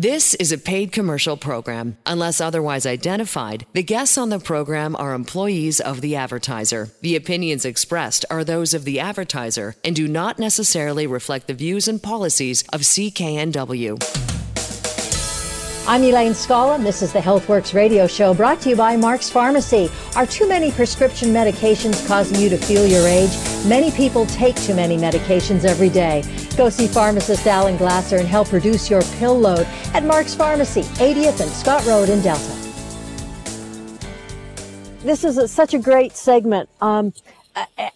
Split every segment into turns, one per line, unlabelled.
This is a paid commercial program. Unless otherwise identified, the guests on the program are employees of the advertiser. The opinions expressed are those of the advertiser and do not necessarily reflect the views and policies of CKNW.
I'm Elaine Scala, and this is the Healthworx radio show brought to you by Mark's Pharmacy. Are too many prescription medications causing you to feel your age? Many people take too many medications every day. Go see pharmacist Alan Glasser and help reduce your pill load at Mark's Pharmacy, 80th and Scott Road in Delta. This is a, such a great segment. Um,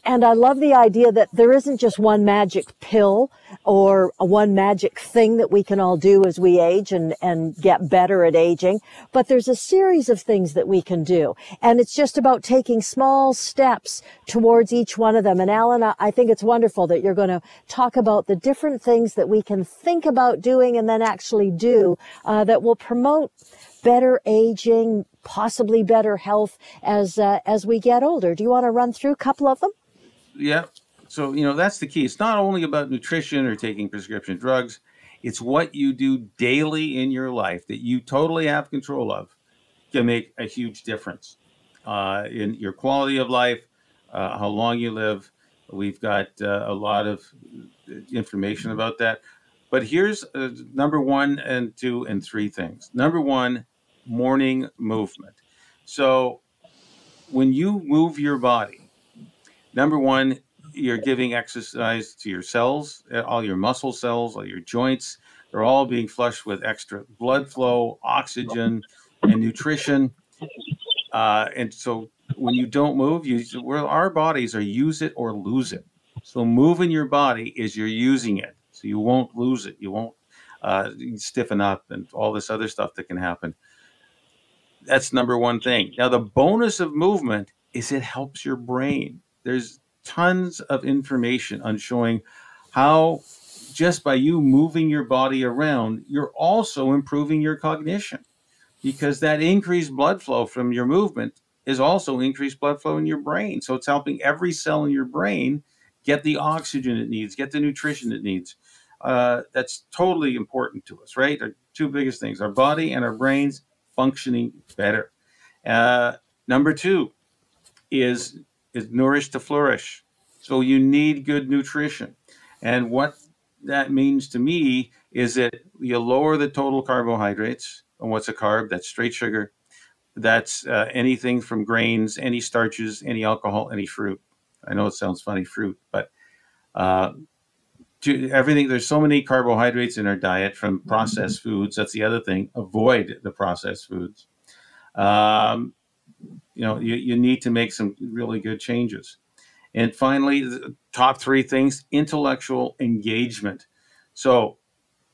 and I love the idea that there isn't just one magic pill or one magic thing that we can all do as we age and, and get better at aging, but there's a series of things that we can do. And it's just about taking small steps towards each one of them. And Alan, I think it's wonderful that you're going to talk about the different things that we can think about doing and then actually do uh, that will promote better aging, possibly better health as uh, as we get older. Do you want to run through a couple of them?
Yeah. So, you know, that's the key. It's not only about nutrition or taking prescription drugs, it's what you do daily in your life that you totally have control of can make a huge difference uh, in your quality of life, uh, how long you live. We've got uh, a lot of information about that. But here's uh, number one and two and three things. Number one, morning movement. So when you move your body, number one, you're giving exercise to your cells, uh, all your muscle cells, all your joints. They're all being flushed with extra blood flow, oxygen, and nutrition. Uh, and so when you don't move, you well, our bodies are use it or lose it. So moving your body is you're using it. So you won't lose it. You won't uh, stiffen up and all this other stuff that can happen. That's number one thing. Now the bonus of movement is it helps your brain. There's tons of information on showing how just by you moving your body around, you're also improving your cognition because that increased blood flow from your movement is also increased blood flow in your brain. So it's helping every cell in your brain get the oxygen it needs, get the nutrition it needs. Uh, that's totally important to us, right? Our two biggest things our body and our brains functioning better. Uh, number two is is nourished to flourish. So you need good nutrition. And what that means to me is that you lower the total carbohydrates. And what's a carb? That's straight sugar. That's uh, anything from grains, any starches, any alcohol, any fruit. I know it sounds funny, fruit, but uh, to everything. There's so many carbohydrates in our diet from processed foods. That's the other thing. Avoid the processed foods. Um, you know, you, you need to make some really good changes. And finally, the top three things intellectual engagement. So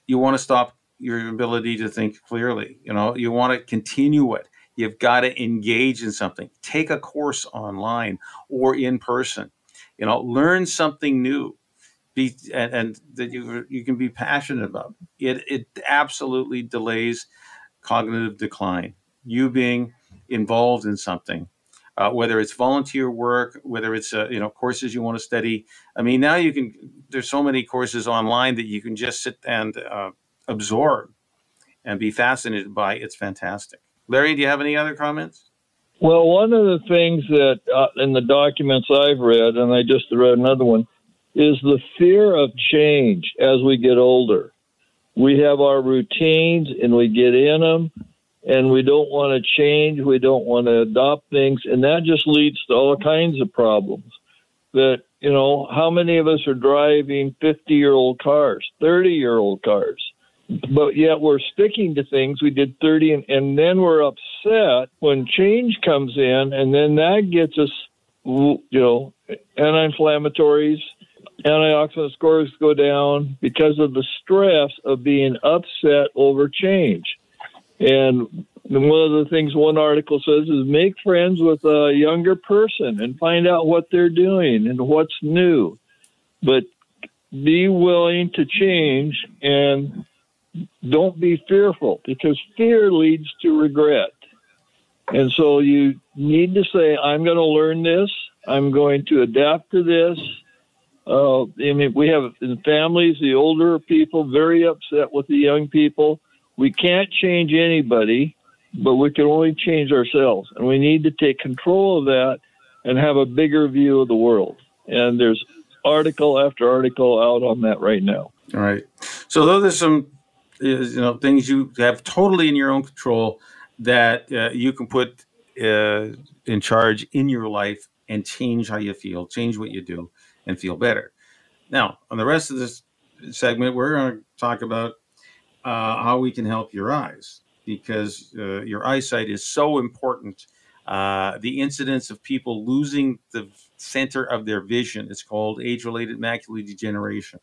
you want to stop your ability to think clearly. You know, you want to continue it. You've got to engage in something. Take a course online or in person. You know, learn something new. Be and, and that you you can be passionate about. It it absolutely delays cognitive decline. You being involved in something uh, whether it's volunteer work, whether it's uh, you know courses you want to study. I mean, now you can. There's so many courses online that you can just sit and uh, absorb and be fascinated by. It's fantastic. Larry, do you have any other comments?
Well, one of the things that uh, in the documents I've read, and I just read another one, is the fear of change as we get older. We have our routines and we get in them and we don't want to change, we don't want to adopt things, and that just leads to all kinds of problems. That, you know, how many of us are driving 50 year old cars, 30 year old cars? But yet we're sticking to things we did 30, and, and then we're upset when change comes in, and then that gets us, you know, anti inflammatories, antioxidant scores go down because of the stress of being upset over change. And one of the things one article says is make friends with a younger person and find out what they're doing and what's new. But be willing to change and don't be fearful because fear leads to regret. And so you need to say, I'm going to learn this. I'm going to adapt to this. Uh, I mean, we have in families the older people very upset with the young people we can't change anybody, but we can only change ourselves. And we need to take control of that and have a bigger view of the world. And there's article after article out on that right now.
All right. So those are some you know things you have totally in your own control that uh, you can put uh, in charge in your life and change how you feel, change what you do, and feel better. Now, on the rest of this segment, we're going to talk about uh, how we can help your eyes because uh, your eyesight is so important. Uh, the incidence of people losing the center of their vision is called age related macular degeneration.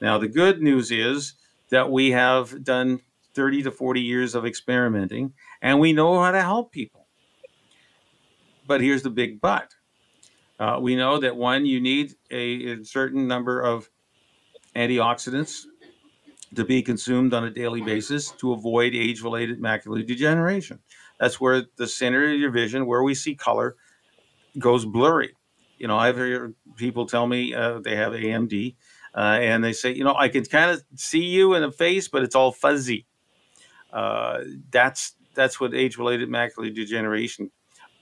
Now, the good news is that we have done 30 to 40 years of experimenting and we know how to help people. But here's the big but. Uh, we know that one, you need a, a certain number of antioxidants to be consumed on a daily basis to avoid age related macular degeneration. That's where the center of your vision, where we see color, goes blurry. You know, I've heard people tell me uh, they have AMD uh, and they say, you know, I can kind of see you in the face, but it's all fuzzy. Uh, that's that's what age related macular degeneration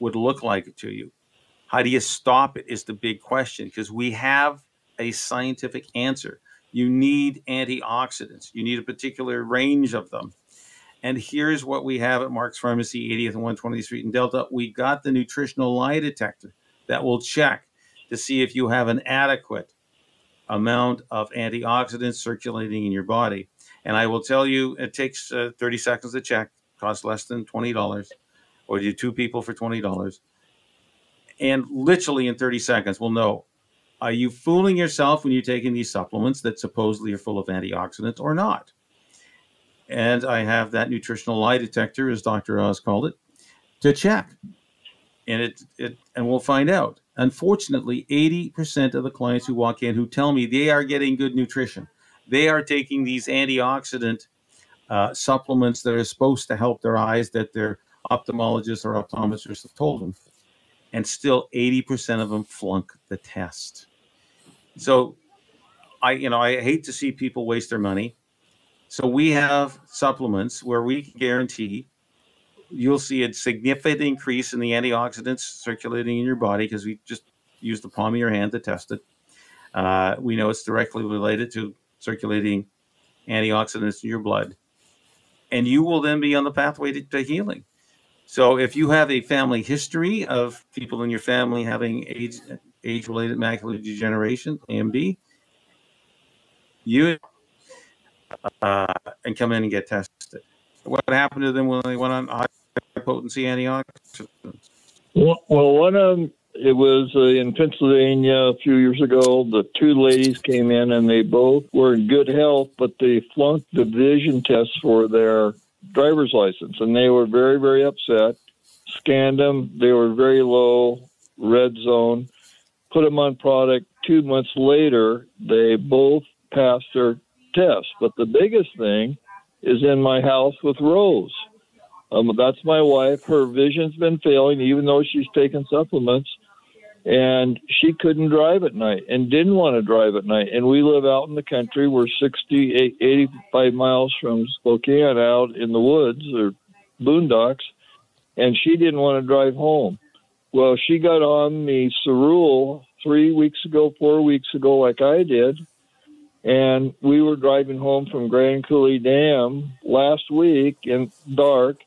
would look like to you. How do you stop it is the big question because we have a scientific answer. You need antioxidants. You need a particular range of them. And here's what we have at Mark's Pharmacy, 80th and 120th Street in Delta. We got the nutritional lie detector that will check to see if you have an adequate amount of antioxidants circulating in your body. And I will tell you, it takes uh, 30 seconds to check, costs less than $20, or do two people for $20. And literally in 30 seconds, we'll know are you fooling yourself when you're taking these supplements that supposedly are full of antioxidants or not? And I have that nutritional lie detector, as Dr. Oz called it, to check. And it, it and we'll find out. Unfortunately, 80% of the clients who walk in who tell me they are getting good nutrition, they are taking these antioxidant uh, supplements that are supposed to help their eyes that their ophthalmologists or optometrists have told them. And still 80% of them flunk the test. So I, you know, I hate to see people waste their money. So we have supplements where we can guarantee you'll see a significant increase in the antioxidants circulating in your body because we just use the palm of your hand to test it. Uh, we know it's directly related to circulating antioxidants in your blood. And you will then be on the pathway to, to healing. So if you have a family history of people in your family having age age related macular degeneration, AMD, you uh, and come in and get tested. What happened to them when they went on high potency antioxidants?
Well, one of them, it was uh, in Pennsylvania a few years ago. The two ladies came in and they both were in good health, but they flunked the vision test for their driver's license, and they were very, very upset. Scanned them; they were very low, red zone put them on product. Two months later, they both passed their test. But the biggest thing is in my house with Rose. Um, that's my wife. Her vision's been failing, even though she's taken supplements. And she couldn't drive at night and didn't want to drive at night. And we live out in the country. We're 60, 85 miles from Spokane out in the woods or boondocks. And she didn't want to drive home. Well, she got on the Cerule three weeks ago, four weeks ago, like I did. And we were driving home from Grand Coulee Dam last week in dark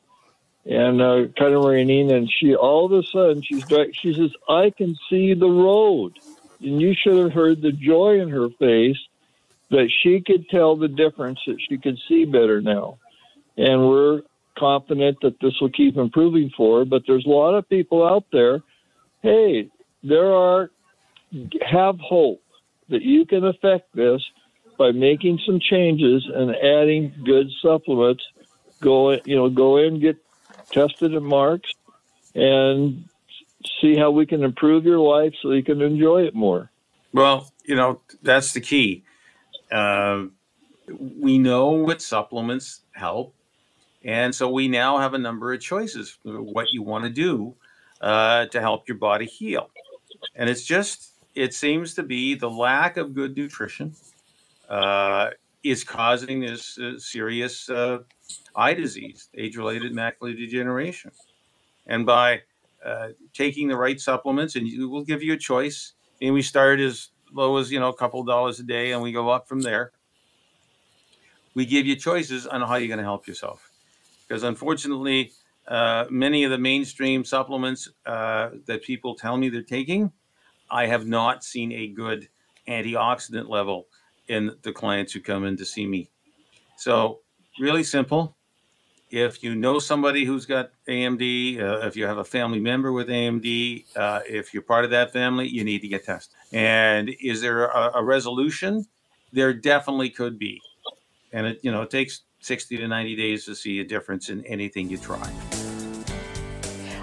and uh, kind of raining. And she, all of a sudden, she's she says, I can see the road. And you should have heard the joy in her face that she could tell the difference, that she could see better now. And we're confident that this will keep improving for her. But there's a lot of people out there. Hey, there are have hope that you can affect this by making some changes and adding good supplements. Go you know go in get tested and marks and see how we can improve your life so you can enjoy it more.
Well, you know that's the key. Uh, we know what supplements help and so we now have a number of choices what you want to do uh, to help your body heal. And it's just, it seems to be the lack of good nutrition uh, is causing this uh, serious uh, eye disease, age related macular degeneration. And by uh, taking the right supplements, and we will give you a choice. And we start as low as you know a couple dollars a day, and we go up from there. We give you choices on how you're going to help yourself, because unfortunately, uh, many of the mainstream supplements uh, that people tell me they're taking, I have not seen a good antioxidant level in the clients who come in to see me. So, really simple. If you know somebody who's got AMD, uh, if you have a family member with AMD, uh, if you're part of that family, you need to get tested. And is there a, a resolution? There definitely could be. And it, you know, it takes 60 to 90 days to see a difference in anything you try.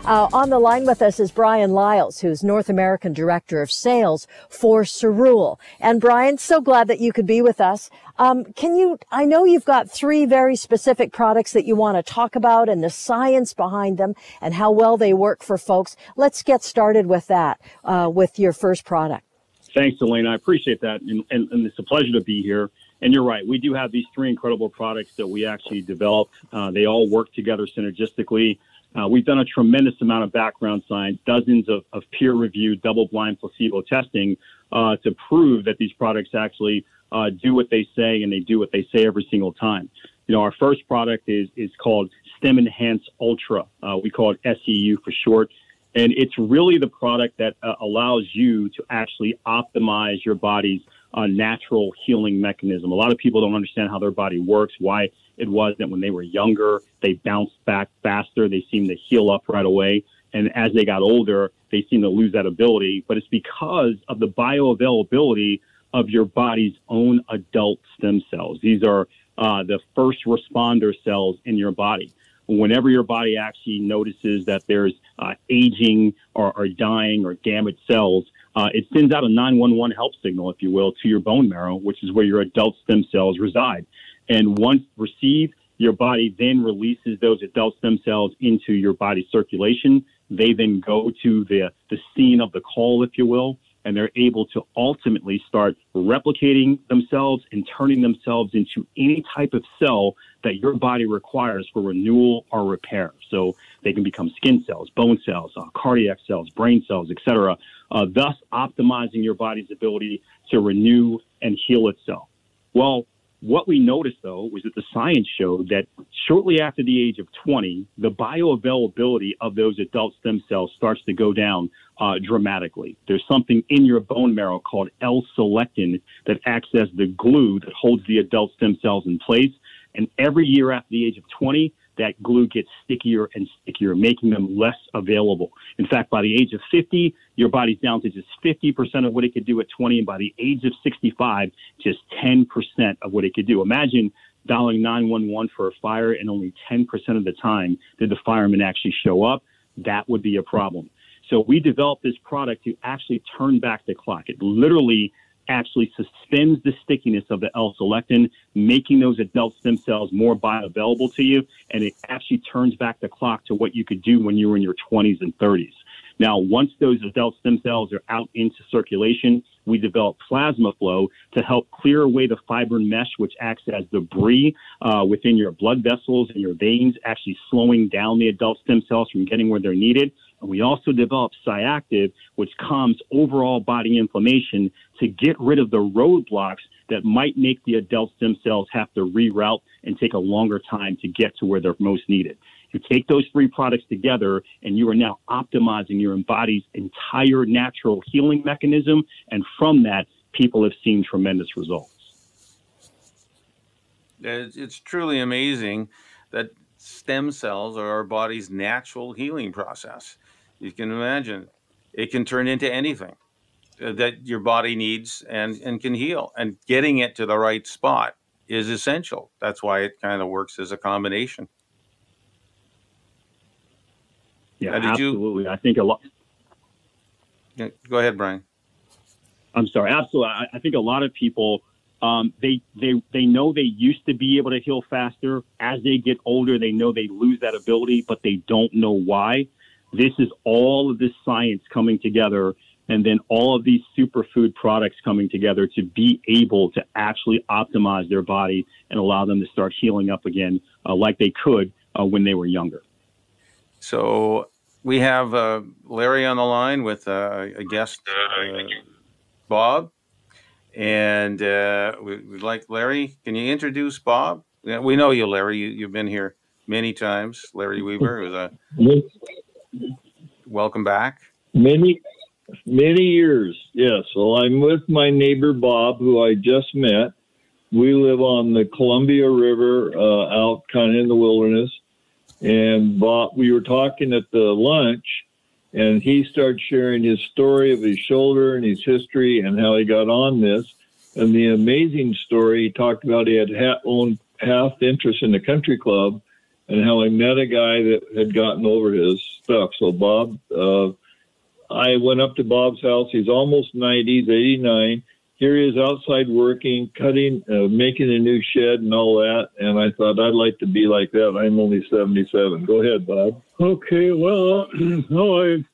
Uh, on the line with us is Brian Lyles, who's North American Director of Sales for Cerule. And Brian, so glad that you could be with us. Um, can you, I know you've got three very specific products that you want to talk about and the science behind them and how well they work for folks. Let's get started with that, uh, with your first product.
Thanks, Elaine. I appreciate that. And, and, and, it's a pleasure to be here. And you're right. We do have these three incredible products that we actually developed. Uh, they all work together synergistically. Uh, we've done a tremendous amount of background science, dozens of, of peer reviewed, double blind placebo testing uh, to prove that these products actually uh, do what they say and they do what they say every single time. You know, our first product is, is called STEM Enhance Ultra. Uh, we call it SEU for short. And it's really the product that uh, allows you to actually optimize your body's uh, natural healing mechanism. A lot of people don't understand how their body works, why it was that when they were younger, they bounced back faster, they seemed to heal up right away. And as they got older, they seemed to lose that ability. But it's because of the bioavailability of your body's own adult stem cells. These are uh, the first responder cells in your body. Whenever your body actually notices that there's uh, aging or, or, dying or damaged cells, uh, it sends out a 911 help signal, if you will, to your bone marrow, which is where your adult stem cells reside. And once received, your body then releases those adult stem cells into your body circulation. They then go to the, the scene of the call, if you will, and they're able to ultimately start replicating themselves and turning themselves into any type of cell that your body requires for renewal or repair. So they can become skin cells, bone cells, uh, cardiac cells, brain cells, etc., uh, thus optimizing your body's ability to renew and heal itself. Well, what we noticed, though, was that the science showed that shortly after the age of 20, the bioavailability of those adult stem cells starts to go down uh, dramatically. There's something in your bone marrow called L-selectin that acts as the glue that holds the adult stem cells in place. And every year after the age of 20, that glue gets stickier and stickier, making them less available. In fact, by the age of 50, your body's down to just 50% of what it could do at 20, and by the age of 65, just 10% of what it could do. Imagine dialing 911 for a fire, and only 10% of the time did the fireman actually show up. That would be a problem. So we developed this product to actually turn back the clock. It literally actually suspends the stickiness of the L-selectin, making those adult stem cells more bioavailable to you, and it actually turns back the clock to what you could do when you were in your 20s and 30s. Now, once those adult stem cells are out into circulation, we develop plasma flow to help clear away the fibrin mesh, which acts as debris uh, within your blood vessels and your veins, actually slowing down the adult stem cells from getting where they're needed. And we also develop Cyactive, which calms overall body inflammation to get rid of the roadblocks that might make the adult stem cells have to reroute and take a longer time to get to where they're most needed. You take those three products together and you are now optimizing your body's entire natural healing mechanism. And from that, people have seen tremendous results.
It's truly amazing that stem cells are our body's natural healing process. You can imagine it can turn into anything that your body needs and, and can heal. And getting it to the right spot is essential. That's why it kind of works as a combination.
Yeah, absolutely. You... I think a lot.
Yeah, go ahead, Brian.
I'm sorry. Absolutely. I, I think a lot of people um, they they they know they used to be able to heal faster. As they get older, they know they lose that ability, but they don't know why. This is all of this science coming together and then all of these superfood products coming together to be able to actually optimize their body and allow them to start healing up again uh, like they could uh, when they were younger.
So we have uh, Larry on the line with uh, a guest, uh, Bob, and uh, we, would like Larry. Can you introduce Bob? Yeah, we know you, Larry. You, have been here many times. Larry Weber was a welcome back.
Many Many years, yes. Well, I'm with my neighbor Bob, who I just met. We live on the Columbia River, uh, out kind of in the wilderness. And Bob, we were talking at the lunch, and he started sharing his story of his shoulder and his history and how he got on this. And the amazing story, he talked about he had half, owned half interest in the country club and how he met a guy that had gotten over his stuff. So, Bob, uh, I went up to Bob's house. He's almost 90, he's 89. Here he is outside working, cutting, uh, making a new shed and all that. And I thought I'd like to be like that. I'm only 77. Go ahead, Bob.
Okay, well, how I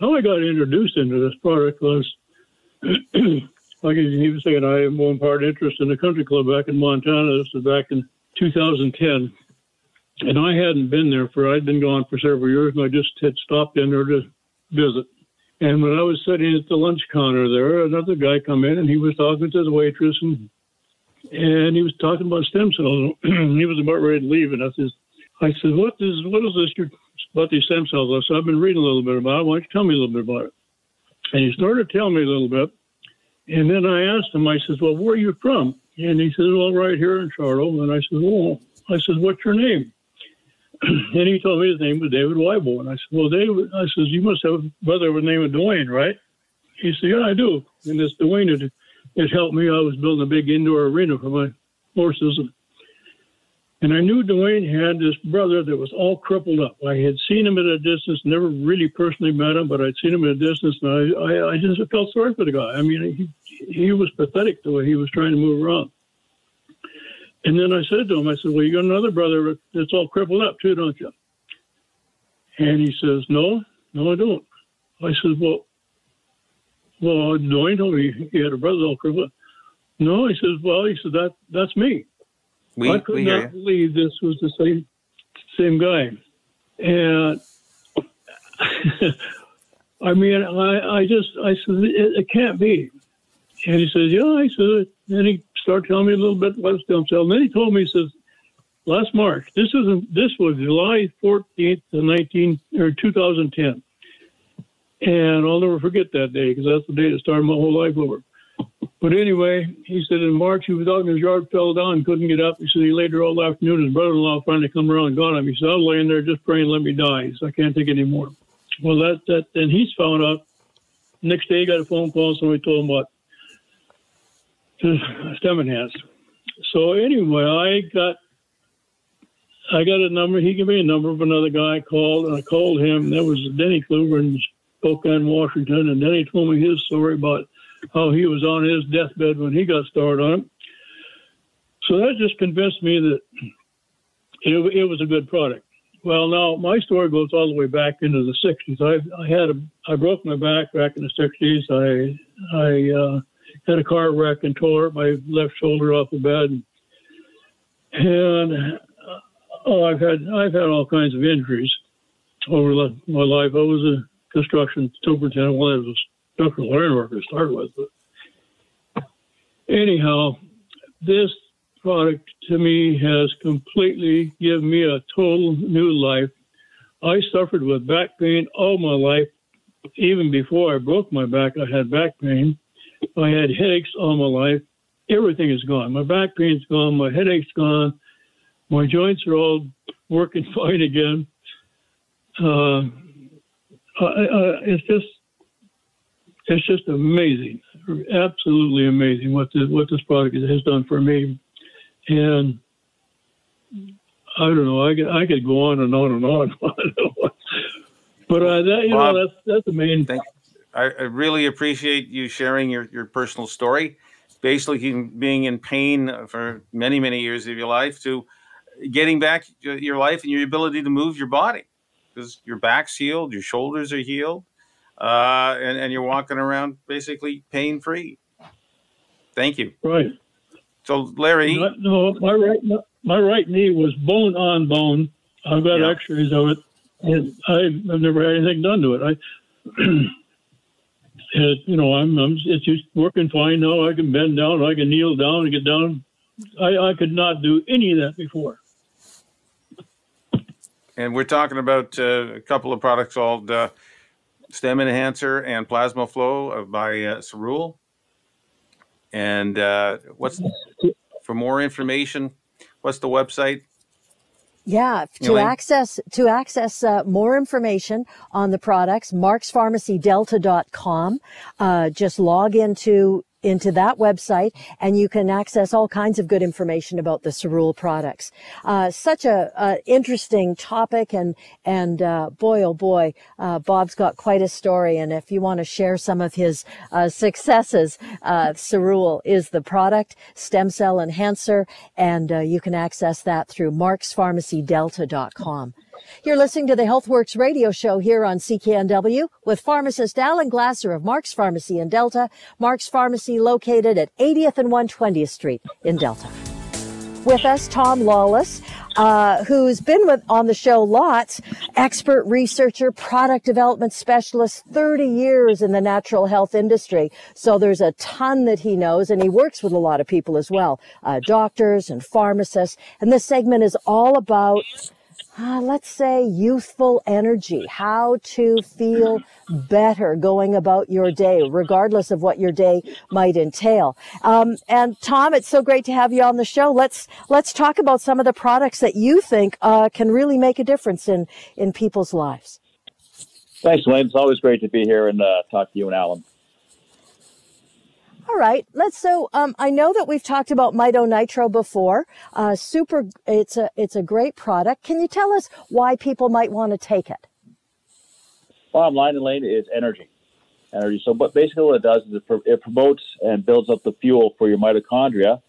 how I got introduced into this product was, like he was saying, I have one part interest in the country club back in Montana. This was back in 2010. And I hadn't been there for, I'd been gone for several years, and I just had stopped in there to visit. And when I was sitting at the lunch counter there, another guy come in and he was talking to the waitress and and he was talking about stem cells. he was about ready to leave, and I said, I said, what is what is this you're, about these stem cells? I said, I've been reading a little bit about it. Why don't you tell me a little bit about it? And he started telling me a little bit. And then I asked him, I says, well, where are you from? And he says, well, right here in Charlotte. And I said, well, I said, what's your name? and he told me his name was David Weibo. And I said, Well, David, I says, You must have a brother with the name of Dwayne, right? He said, Yeah, I do. And this Dwayne had, had helped me. I was building a big indoor arena for my horses. And I knew Dwayne had this brother that was all crippled up. I had seen him at a distance, never really personally met him, but I'd seen him at a distance, and I, I, I just felt sorry for the guy. I mean, he, he was pathetic the way he was trying to move around. And then I said to him, I said, Well, you got another brother that's all crippled up too, don't you? And he says, No, no, I don't. I said, Well, well, Dwayne told me he had a brother all crippled. No, he says, Well, he said that that's me.
We,
I could
we
not believe this was the same same guy. And I mean, I, I just I said it, it can't be. And he says, Yeah, I said, and he started telling me a little bit about cell. And then he told me, he says, last March, this was this was July 14th, 19 or 2010, and I'll never forget that day because that's the day that started my whole life over. But anyway, he said in March he was out in his yard, fell down, couldn't get up. He said he laid there all afternoon. His brother-in-law finally come around and got him. He said, "I was laying there just praying, let me die." He said, "I can't take any more." Well, that that then he's found out. Next day, he got a phone call. Somebody told him what stem. So anyway, I got I got a number. He gave me a number of another guy. I called and I called him. That was Denny Kluver in Spokane, Washington. And Denny told me his story about how he was on his deathbed when he got started on it. So that just convinced me that it, it was a good product. Well, now my story goes all the way back into the '60s. I, I had a I broke my back back in the '60s. I I uh, had a car wreck and tore my left shoulder off the bed. And uh, oh, I've had I've had all kinds of injuries over my life. I was a construction superintendent. Well, I was a structural iron worker to start with. But anyhow, this product to me has completely given me a total new life. I suffered with back pain all my life. Even before I broke my back, I had back pain. I had headaches all my life. Everything is gone. My back pain's gone. My headache's gone. My joints are all working fine again. Uh, I, I, it's just, it's just amazing, absolutely amazing what this what this product has done for me. And I don't know. I could, I could go on and on and on. but uh, that you Bob, know that's that's the main.
Thank, I, I really appreciate you sharing your, your personal story. Basically, being in pain for many, many years of your life to getting back your life and your ability to move your body because your back's healed, your shoulders are healed. uh, and, and you're walking around basically pain free. Thank you.
Right.
So, Larry,
No, no, my right my right knee was bone on bone. I've got
Yeah.
X-rays of it, and I've never had anything done to it. I, it, you know, I'm, I'm it's just working fine now. I can bend down, I can kneel down and get down. I, I could not do any of that before.
and we're talking about uh, a couple of products called uh, Stem Enhancer and Plasma Flow by uh, Cerule. And uh, what's for more information? What's the website?
Yeah, to
Elaine?
access to access uh, more information on the products, markspharmacydelta.com. Uh, just log into into that website and you can access all kinds of good information about the Cerule products. Uh, such a, a interesting topic and and uh, boy oh boy, uh, Bob's got quite a story. And if you want to share some of his uh, successes, uh, Cerule is the product, stem cell enhancer, and uh, you can access that through markspharmacydelta.com. You're listening to the Healthworx radio show here on CKNW with pharmacist Alan Glasser of Mark's Pharmacy in Delta. Mark's Pharmacy located at 80th and 120th Street in Delta. With us, Tom Lawless, uh, who's been with, on the show lots, expert researcher, product development specialist, 30 years in the natural health industry. So there's a ton that he knows and he works with a lot of people as well, uh, doctors and pharmacists. And this segment is all about uh, let's say youthful energy, how to feel better going about your day, regardless of what your day might entail. Um, and Tom, it's so great to have you on the show. Let's let's talk about some of the products that you think uh, can really make a difference in in people's lives.
Thanks, Lynn. It's always great to be here and uh, talk to you and Alan.
All right, let's. So, um, I know that we've talked about Mito Nitro before. Uh, super, it's a it's a great product. Can you tell us why people might want to take it?
Bottom line, Elaine, is energy. Energy. So, but basically, what it does is it, pro- it promotes and builds up the fuel for your mitochondria,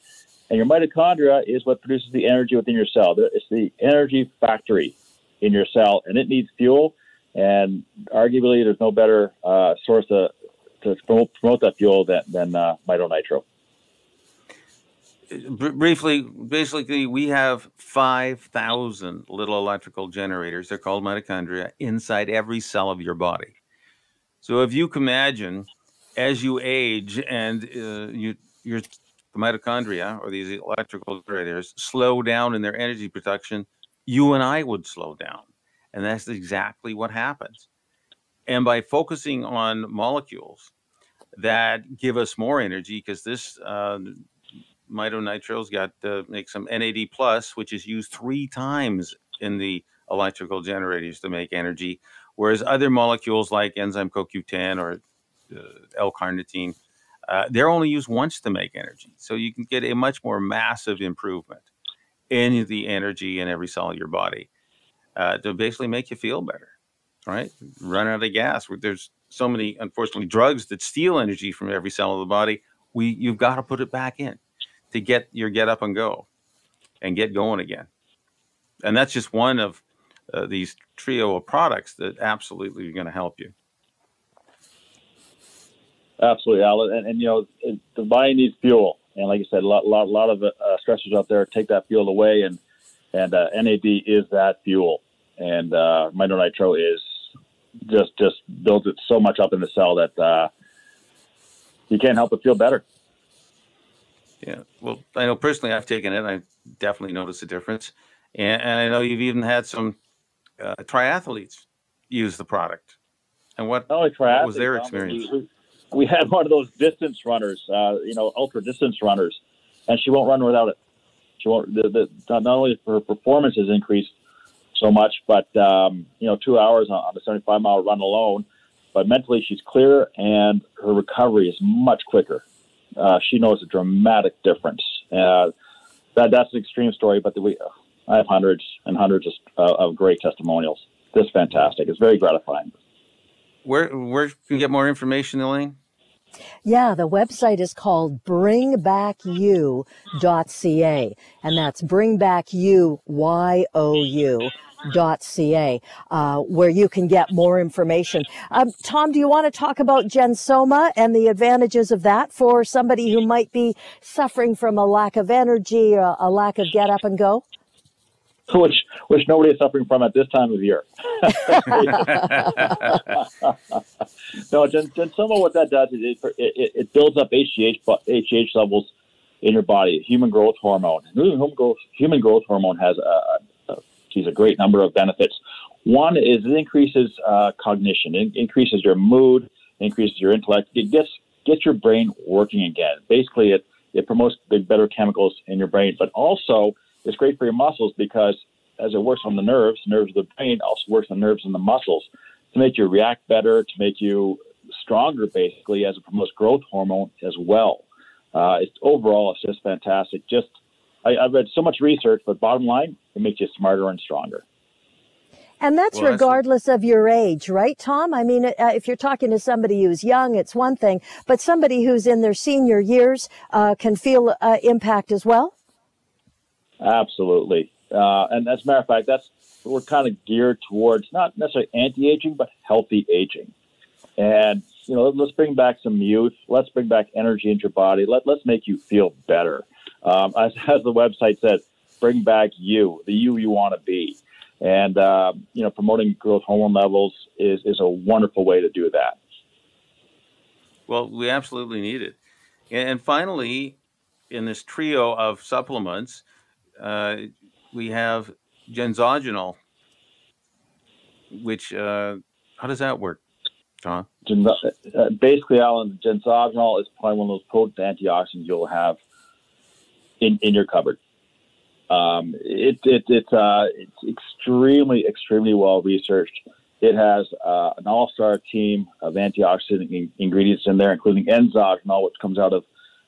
and your mitochondria is what produces the energy within your cell. It's the energy factory in your cell, and it needs fuel. And arguably, there's no better uh, source to, to promote, promote that fuel than, than uh, Mito Nitro.
Briefly, basically, we have 5,000 little electrical generators. They're called mitochondria inside every cell of your body. So if you can imagine, as you age and uh, you, your mitochondria or these electrical generators slow down in their energy production, you and I would slow down. And that's exactly what happens. And by focusing on molecules that give us more energy, because this uh, mitonitro's got uh, make some NAD plus, which is used three times in the electrical generators to make energy, whereas other molecules like enzyme CoQ10 or uh, L-carnitine, uh, they're only used once to make energy. So you can get a much more massive improvement in the energy in every cell of your body uh, to basically make you feel better, right? Run out of gas. There's so many, unfortunately, drugs that steal energy from every cell of the body. We you've got to put it back in to get your get up and go and get going again. And that's just one of uh, these trio of products that absolutely are going to help you.
Absolutely, Alan. And, and you know, it, the body needs fuel, and like you said, a lot, lot, lot of uh, stressors out there take that fuel away, and and uh, NAD is that fuel, and uh, Nitro is just just builds it so much up in the cell that uh, you can't help but feel better.
Yeah. Well, I know personally I've taken it. I definitely noticed a difference. And, and I know you've even had some uh, triathletes use the product. And what,
only
what was their experience?
We, had one of those distance runners, uh, you know, ultra distance runners, and she won't run without it. She won't. The, the, not not only her performance has increased so much, but um, you know, two hours on, a 75 mile run alone. But mentally, she's clear, and her recovery is much quicker. Uh, she knows a dramatic difference. Uh, that that's an extreme story, but the, we, I have hundreds and hundreds of, uh, of great testimonials. This is fantastic. It's very gratifying.
Where, where can you get more information, Elaine?
Yeah, the website is called bringbackyou.ca, and that's bringbackyou, Y-O-U, gensoma.ca, uh, where you can get more information. Um, Tom, do you want to talk about Gensoma and the advantages of that for somebody who might be suffering from a lack of energy, a lack of get up and go?
Which, which nobody is suffering from at this time of year. no, Gen, Gensoma, what that does is it, it, it builds up HGH, HGH levels in your body, human growth hormone. Human growth, human growth hormone has a, a, a great number of benefits. One is it increases uh, cognition, it increases your mood, increases your intellect. It gets gets your brain working again. Basically, it it promotes the better chemicals in your brain, but also it's great for your muscles because as it works on the nerves, nerves of the brain also works on nerves in the muscles to make you react better, to make you stronger, basically, as it promotes growth hormone as well. Uh, it's overall, it's just fantastic. Just I, I've read so much research, but bottom line, it makes you smarter and stronger.
And that's well, regardless that's... of your age, right, Tom? I mean, uh, if you're talking to somebody who's young, it's one thing, but somebody who's in their senior years uh, can feel uh, impact as well.
Absolutely, uh, and as a matter of fact, that's we're kind of geared towards not necessarily anti-aging, but healthy aging. And you know, let's bring back some youth. Let's bring back energy into your body. Let let's make you feel better. Um, as, as the website says, bring back you, the you you want to be. And uh, you know, promoting growth hormone levels is is a wonderful way to do that.
Well, we absolutely need it. And finally, in this trio of supplements, uh, we have genzogenol, which uh, how does that work? John?
Uh, basically, Alan, genzogenol is probably one of those potent antioxidants you'll have in, in your cupboard. Um, it, it, it's, uh, it's extremely, extremely well researched. It has uh, an all star team of antioxidant in- ingredients in there, including Enzogenol, which comes out of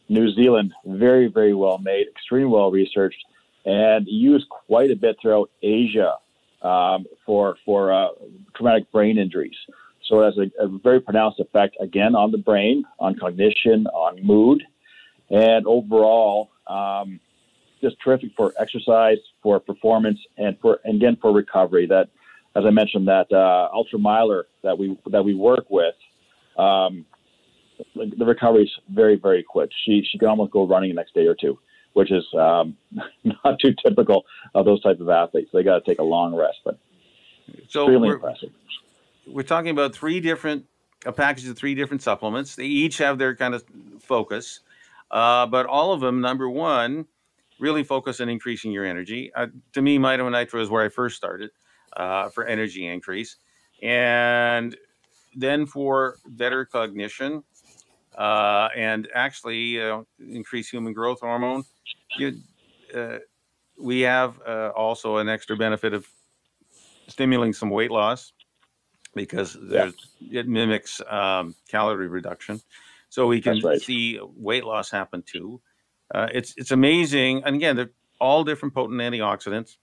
New Zealand. Very, very well made, extremely well researched, and used quite a bit throughout Asia um, for, for uh, traumatic brain injuries. So it has a, a, very pronounced effect again on the brain, on cognition, on mood, and overall, um, just terrific for exercise, for performance, and for and again for recovery. That, as I mentioned, that uh, ultra miler that we that we work with, um, the recovery is very very quick. She she can almost go running the next day or two, which is um, not too typical of those type of athletes. They got to take a long rest, but so extremely impressive
we're talking about three different a package of three different supplements. They each have their kind of focus, uh, but all of them, number one, really focus on increasing your energy. Uh, to me, Mito Nitro is where I first started uh, for energy increase, and then for better cognition uh, and actually uh, increase human growth hormone. You, uh, we have also an extra benefit of stimulating some weight loss because yeah. it mimics um, calorie reduction. So we can right. see weight loss happen too. Uh, it's it's amazing, and again, they're all different potent antioxidants,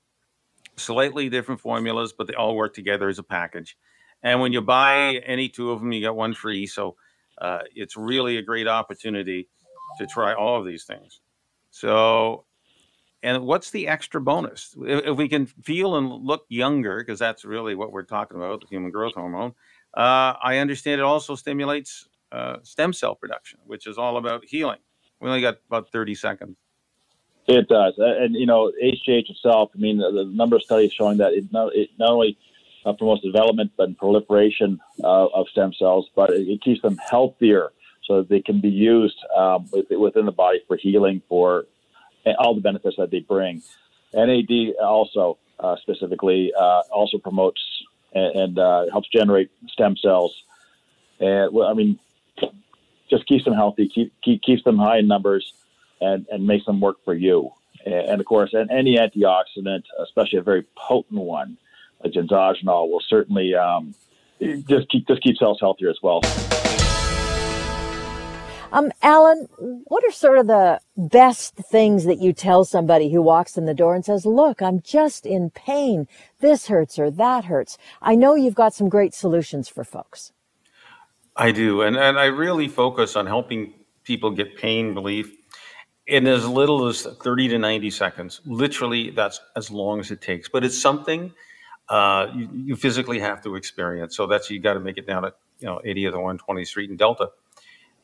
slightly different formulas, but they all work together as a package. And when you buy any two of them, you get one free. So uh, it's really a great opportunity to try all of these things. So and what's the extra bonus? If, we can feel and look younger, because that's really what we're talking about, the human growth hormone, uh, I understand it also stimulates uh, stem cell production, which is all about healing. We only got about 30 seconds.
It does. And, you know, HGH itself, I mean, the, the number of studies showing that it not, it not only uh, promotes development but proliferation uh, of stem cells, but it, it, keeps them healthier so that they can be used um, within the body for healing, for all the benefits that they bring. NAD also uh, specifically uh, also promotes and, and uh, helps generate stem cells. And well, I mean, just keeps them healthy, keep, keep, keeps them high in numbers, and, and makes them work for you. And, and of course, and any antioxidant, especially a very potent one, like genzogenol, will certainly um, just keep just keep cells healthier as well.
Um, Alan, what are sort of the best things that you tell somebody who walks in the door and says, look, I'm just in pain. This hurts or that hurts. I know you've got some great solutions for folks.
I do. And, and I really focus on helping people get pain relief in as little as 30 to 90 seconds. Literally, that's as long as it takes. But it's something uh, you, you, physically have to experience. So that's you got to make it down at you know 80th and 120th Street in Delta,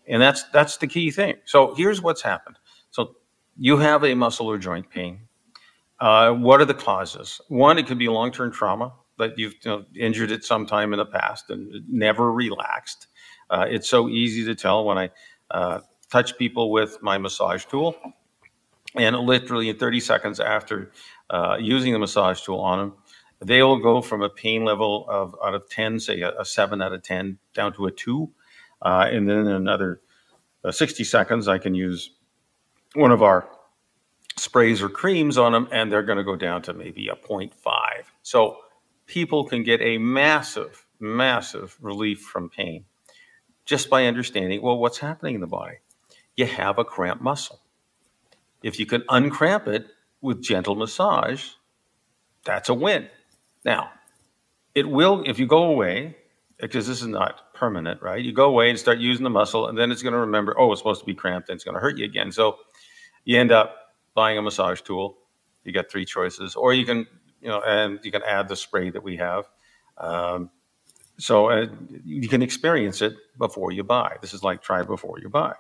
and that's that's the key thing. So here's what's happened. So you have a muscle or joint pain. Uh, what are the causes? One, it could be long-term trauma that you've you know, injured it sometime in the past and never relaxed. Uh, it's so easy to tell when I uh, touch people with my massage tool, and literally in 30 seconds after uh, using the massage tool on them, they will go from a pain level of out of 10, say a, a 7 out of 10, down to a 2. Uh, and then in another uh, 60 seconds, I can use one of our sprays or creams on them, and they're going to go down to maybe a 0.5. So people can get a massive, massive relief from pain just by understanding well, what's happening in the body. You have a cramped muscle. If you can uncramp it with gentle massage, that's a win. Now, it will, if you go away, because this is not permanent, right? You go away and start using the muscle, and then it's going to remember, oh, it's supposed to be cramped, and it's going to hurt you again. So you end up buying a massage tool. You got three choices, or you can, you know, and you can add the spray that we have. Um, so uh, you can experience it before you buy. This is like try before you buy.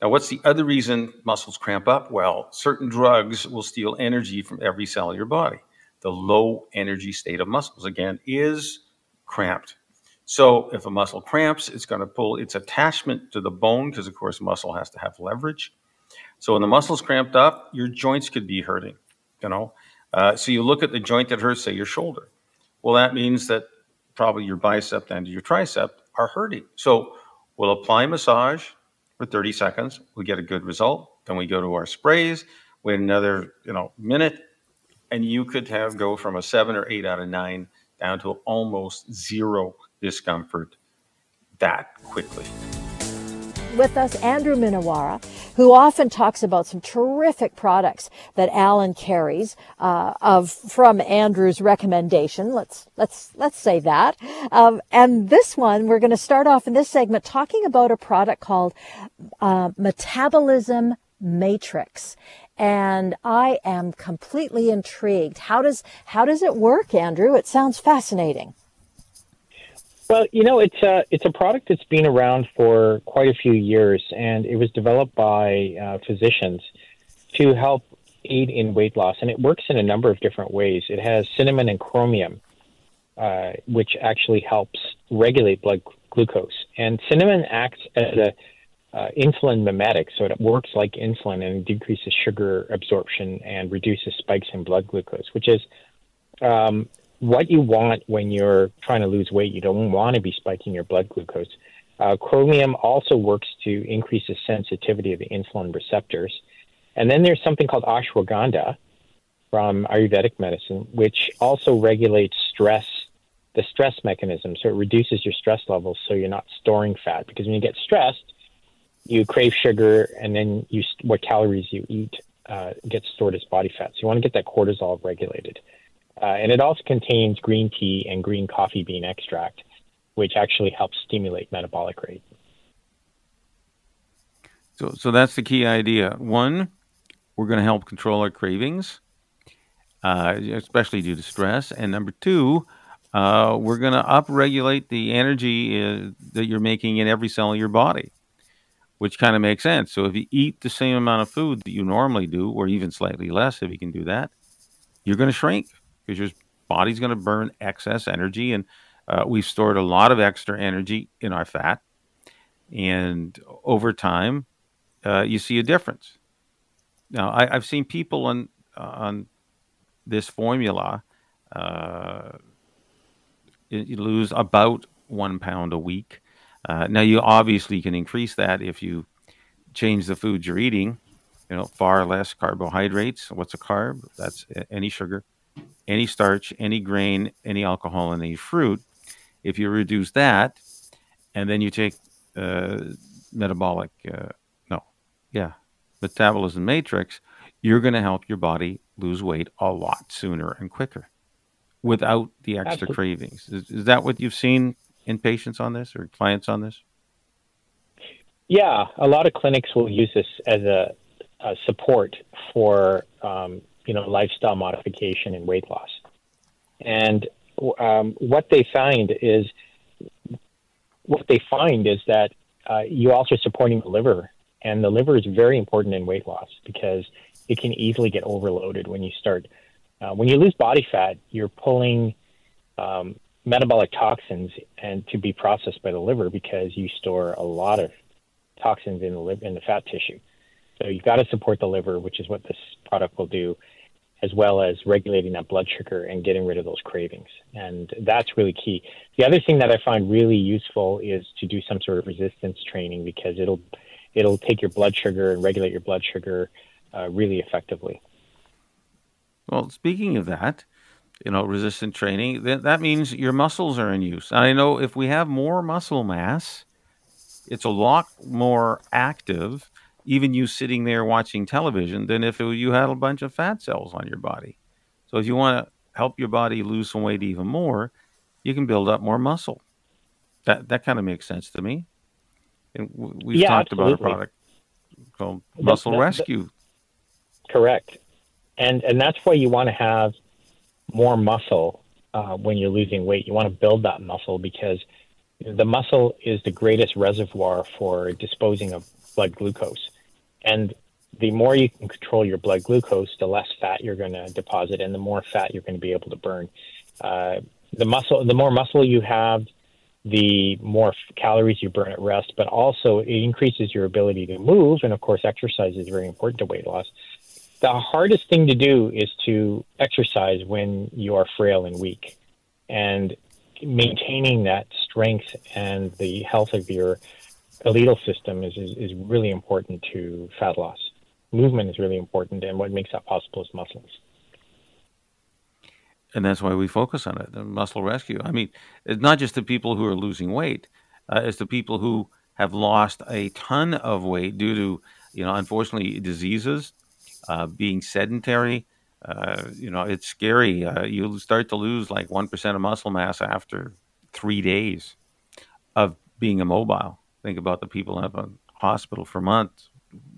Now, what's the other reason muscles cramp up? Well, certain drugs will steal energy from every cell of your body. The low energy state of muscles, again, is cramped. So if a muscle cramps, it's going to pull its attachment to the bone because, of course, muscle has to have leverage. So when the muscle's cramped up, your joints could be hurting. You know, uh, so you look at the joint that hurts, say your shoulder. Well, that means that probably your bicep and your tricep are hurting. So we'll apply massage for 30 seconds. We get a good result. Then we go to our sprays. Wait another you know minute, and you could have go from a seven or eight out of nine down to almost zero discomfort that quickly.
With us, Andrew Minowara, who often talks about some terrific products that Alan carries uh, of from Andrew's recommendation. Let's let's let's say that. Um, and this one, we're going to start off in this segment talking about a product called uh, Metabolism Matrix and I am completely intrigued. How does how does it work, Andrew? It sounds fascinating.
Well, you know, it's a it's a product that's been around for quite a few years, and it was developed by uh, physicians to help aid in weight loss, and it works in a number of different ways. It has cinnamon and chromium, uh, which actually helps regulate blood glucose, and cinnamon acts as a uh, insulin mimetic, so it works like insulin and decreases sugar absorption and reduces spikes in blood glucose, which is um, what you want when you're trying to lose weight. You don't want to be spiking your blood glucose. Uh, chromium also works to increase the sensitivity of the insulin receptors. And then there's something called ashwagandha from Ayurvedic medicine, which also regulates stress, the stress mechanism. So it reduces your stress levels so you're not storing fat. Because when you get stressed, you crave sugar, and then you what calories you eat uh, gets stored as body fat. So you want to get that cortisol regulated. Uh, and it also contains green tea and green coffee bean extract, which actually helps stimulate metabolic rate.
So, so that's the key idea. One, we're going to help control our cravings, uh, especially due to stress. And number two, uh, we're going to upregulate the energy uh, that you're making in every cell of your body, which kind of makes sense. So if you eat the same amount of food that you normally do, or even slightly less, if you can do that, you're going to shrink because your body's going to burn excess energy, and uh, we've stored a lot of extra energy in our fat, and over time, uh, you see a difference. Now, I, have seen people on on this formula uh, you lose about one pound a week. Uh, now, you obviously can increase that if you change the foods you're eating. You know, far less carbohydrates. What's a carb? That's any sugar any starch, any grain, any alcohol, and any fruit. If you reduce that, and then you take uh, metabolic, uh, no, yeah, metabolism matrix, you're going to help your body lose weight a lot sooner and quicker without the extra Absolutely. cravings. Is, is that what you've seen in patients on this or clients on this?
Yeah, a lot of clinics will use this as a, a support for um, you know, lifestyle modification and weight loss. And um, what they find is what they find is that uh, you also supporting the liver, and the liver is very important in weight loss because it can easily get overloaded when you start. Uh, when you lose body fat, you're pulling um, metabolic toxins and to be processed by the liver because you store a lot of toxins in the liver in the fat tissue. So you've got to support the liver, which is what this product will do, as well as regulating that blood sugar and getting rid of those cravings. And that's really key. The other thing that I find really useful is to do some sort of resistance training because it'll it'll take your blood sugar and regulate your blood sugar uh, really effectively.
Well, speaking of that, you know, resistant training, that, that means your muscles are in use. And I know if we have more muscle mass, it's a lot more active, even you sitting there watching television, than if it, you had a bunch of fat cells on your body. So if you want to help your body lose some weight even more, you can build up more muscle. That that kind of makes sense to me. And we've
yeah,
talked
absolutely.
about a product called Muscle
that- that-
Rescue.
Correct. And and that's why you want to have more muscle uh, when you're losing weight. You want to build that muscle because the muscle is the greatest reservoir for disposing of blood glucose. And the more you can control your blood glucose, the less fat you're going to deposit, and the more fat you're going to be able to burn. Uh, the muscle, the more muscle you have, the more f- calories you burn at rest, but also it increases your ability to move. And of course, exercise is very important to weight loss. The hardest thing to do is to exercise when you are frail and weak. And maintaining that strength and the health of your skeletal system is, is, is really important to fat loss. Movement is really important, and what makes that possible is muscles.
and that's why we focus on it the muscle rescue i mean it's not just the people who are losing weight uh, it's the people who have lost a ton of weight due to you know unfortunately diseases uh, being sedentary uh, you know it's scary uh, you start to lose like 1% of muscle mass after three days of being immobile think about the people in a hospital for months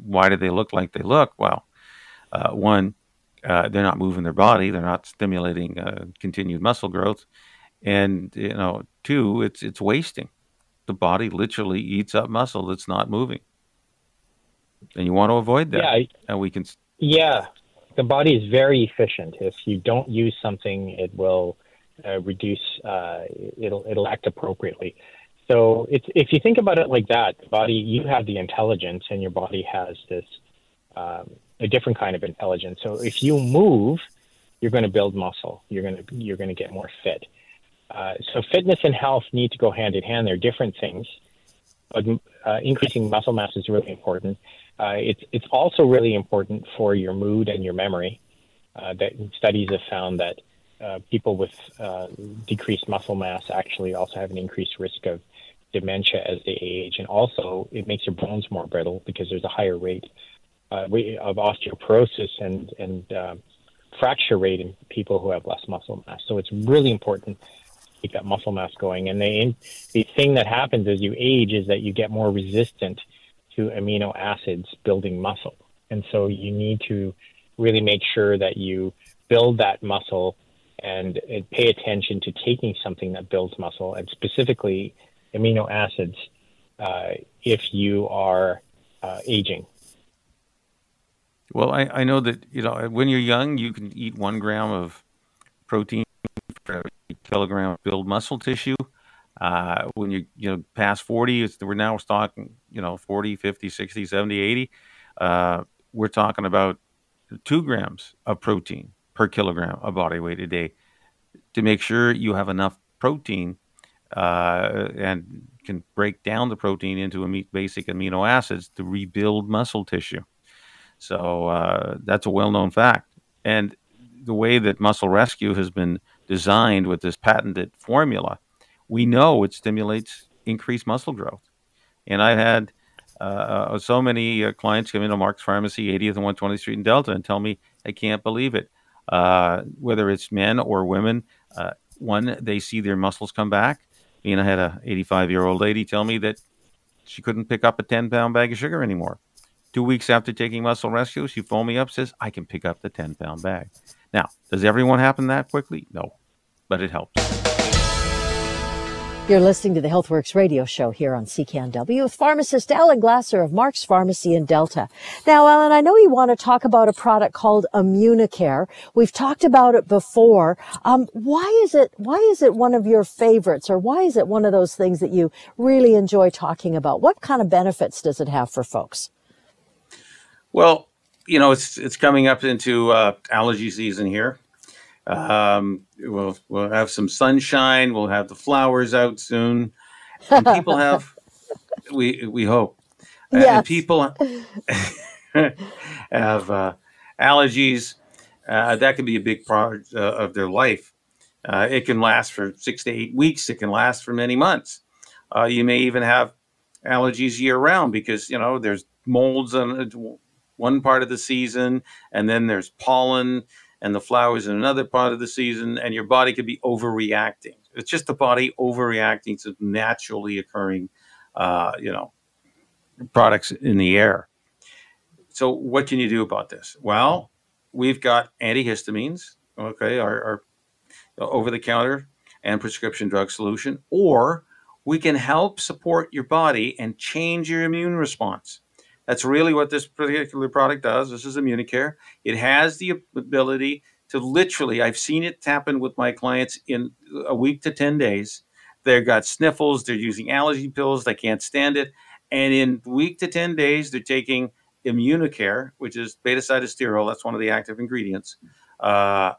why do they look like they look well uh, one uh, they're not moving their body they're not stimulating uh, continued muscle growth and you know two it's it's wasting the body literally eats up muscle that's not moving and you want to avoid that
Yeah, I-
and we can
Yeah, the body is very efficient. If you don't use something, it will uh, reduce. Uh, it'll it'll act appropriately. So it's if you think about it like that, the body you have the intelligence, and your body has this um, a different kind of intelligence. So if you move, you're going to build muscle. You're going to you're going to get more fit. Uh, so fitness and health need to go hand in hand. They're different things, but uh, increasing muscle mass is really important. Uh, it's it's also really important for your mood and your memory. Uh, that studies have found that uh, people with uh, decreased muscle mass actually also have an increased risk of dementia as they age, and also it makes your bones more brittle because there's a higher rate uh, of osteoporosis and and uh, fracture rate in people who have less muscle mass. So it's really important to keep that muscle mass going. And the the thing that happens as you age is that you get more resistant to amino acids building muscle. And so you need to really make sure that you build that muscle and, and pay attention to taking something that builds muscle and specifically amino acids uh, if you are uh, aging.
well I, I know that you know when you're young you can eat one gram of protein for every kilogram of build muscle tissue. Uh, when you you know past 40 it's, we're now talking you know 40 50 60 70 80 uh, we're talking about two grams of protein per kilogram of body weight a day. To make sure you have enough protein uh, and can break down the protein into basic amino acids to rebuild muscle tissue. So uh, that's a well known fact. And the way that Muscle Rescue has been designed with this patented formula, we know it stimulates increased muscle growth. And I've had uh, so many uh, clients come into Mark's Pharmacy, 80th and 120th Street in Delta, and tell me, I can't believe it. Uh, whether it's men or women, uh, one, they see their muscles come back. I had a 85 year old lady tell me that she couldn't pick up a 10 pound bag of sugar anymore. Two weeks after taking Muscle Rescue, she phoned me up, says, I can pick up the 10 pound bag. Now, does everyone happen that quickly? No. but it helps.
You're listening to the Healthworx radio show here on CKNW with pharmacist Alan Glasser of Mark's Pharmacy in Delta. Now, Alan, I know you want to talk about a product called Immunicare. We've talked about it before. Um, why is it, why is it one of your favorites or why is it one of those things that you really enjoy talking about? What kind of benefits does it have for folks?
Well, you know, it's, it's coming up into uh, allergy season here. Um, we'll we'll have some sunshine. We'll have the flowers out soon, and people have we we hope. Uh,
Yes.
and people have uh, allergies. Uh, that can be a big part uh, of their life. Uh, it can last for six to eight weeks. It can last for many months. Uh, you may even have allergies year round because you know there's molds on one part of the season, and then there's pollen and the flowers in another part of the season, and your body could be overreacting. It's just the body overreacting to naturally occurring, uh, you know, products in the air. So, what can you do about this? Well, we've got antihistamines, okay, our, our over the counter and prescription drug solution, or we can help support your body and change your immune response. That's really what this particular product does. This is Immunicare. It has the ability to literally, I've seen it happen with my clients in a week to 10 days. They've got sniffles, they're using allergy pills, they can't stand it. And in week to 10 days, they're taking Immunicare, which is beta sitosterol, that's one of the active ingredients. Uh,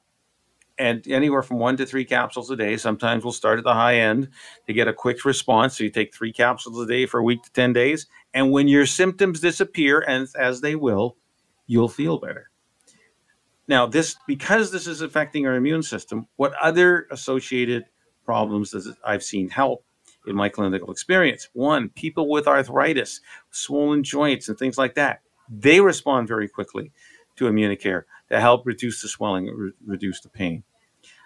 and anywhere from one to three capsules a day. Sometimes we'll start at the high end to get a quick response. So you take three capsules a day for a week to 10 days. And when your symptoms disappear, and as they will, you'll feel better. Now, this because this is affecting our immune system, what other associated problems does I've seen help in my clinical experience? One, people with arthritis, swollen joints, and things like that, they respond very quickly to Immunicare to help reduce the swelling, re- reduce the pain.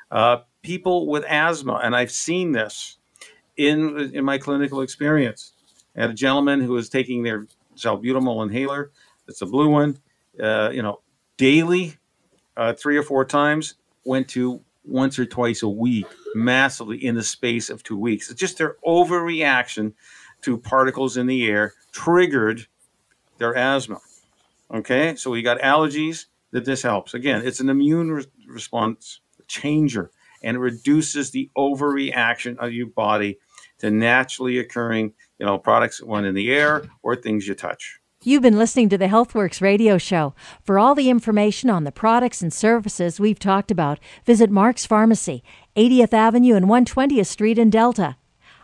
Uh, people with asthma, and I've seen this in in my clinical experience. Had a gentleman who was taking their salbutamol inhaler. It's a blue one. Uh, you know, daily, uh, three or four times. Went to once or twice a week, massively in the space of two weeks. It's just their overreaction to particles in the air triggered their asthma. Okay, so we got allergies that this helps. Again, it's an immune re- response changer and it reduces the overreaction of your body to naturally occurring, you know, products one in the air or things you touch.
You've been listening to the Healthworx radio show. For all the information on the products and services we've talked about, visit Mark's Pharmacy, 80th Avenue and 120th Street in Delta.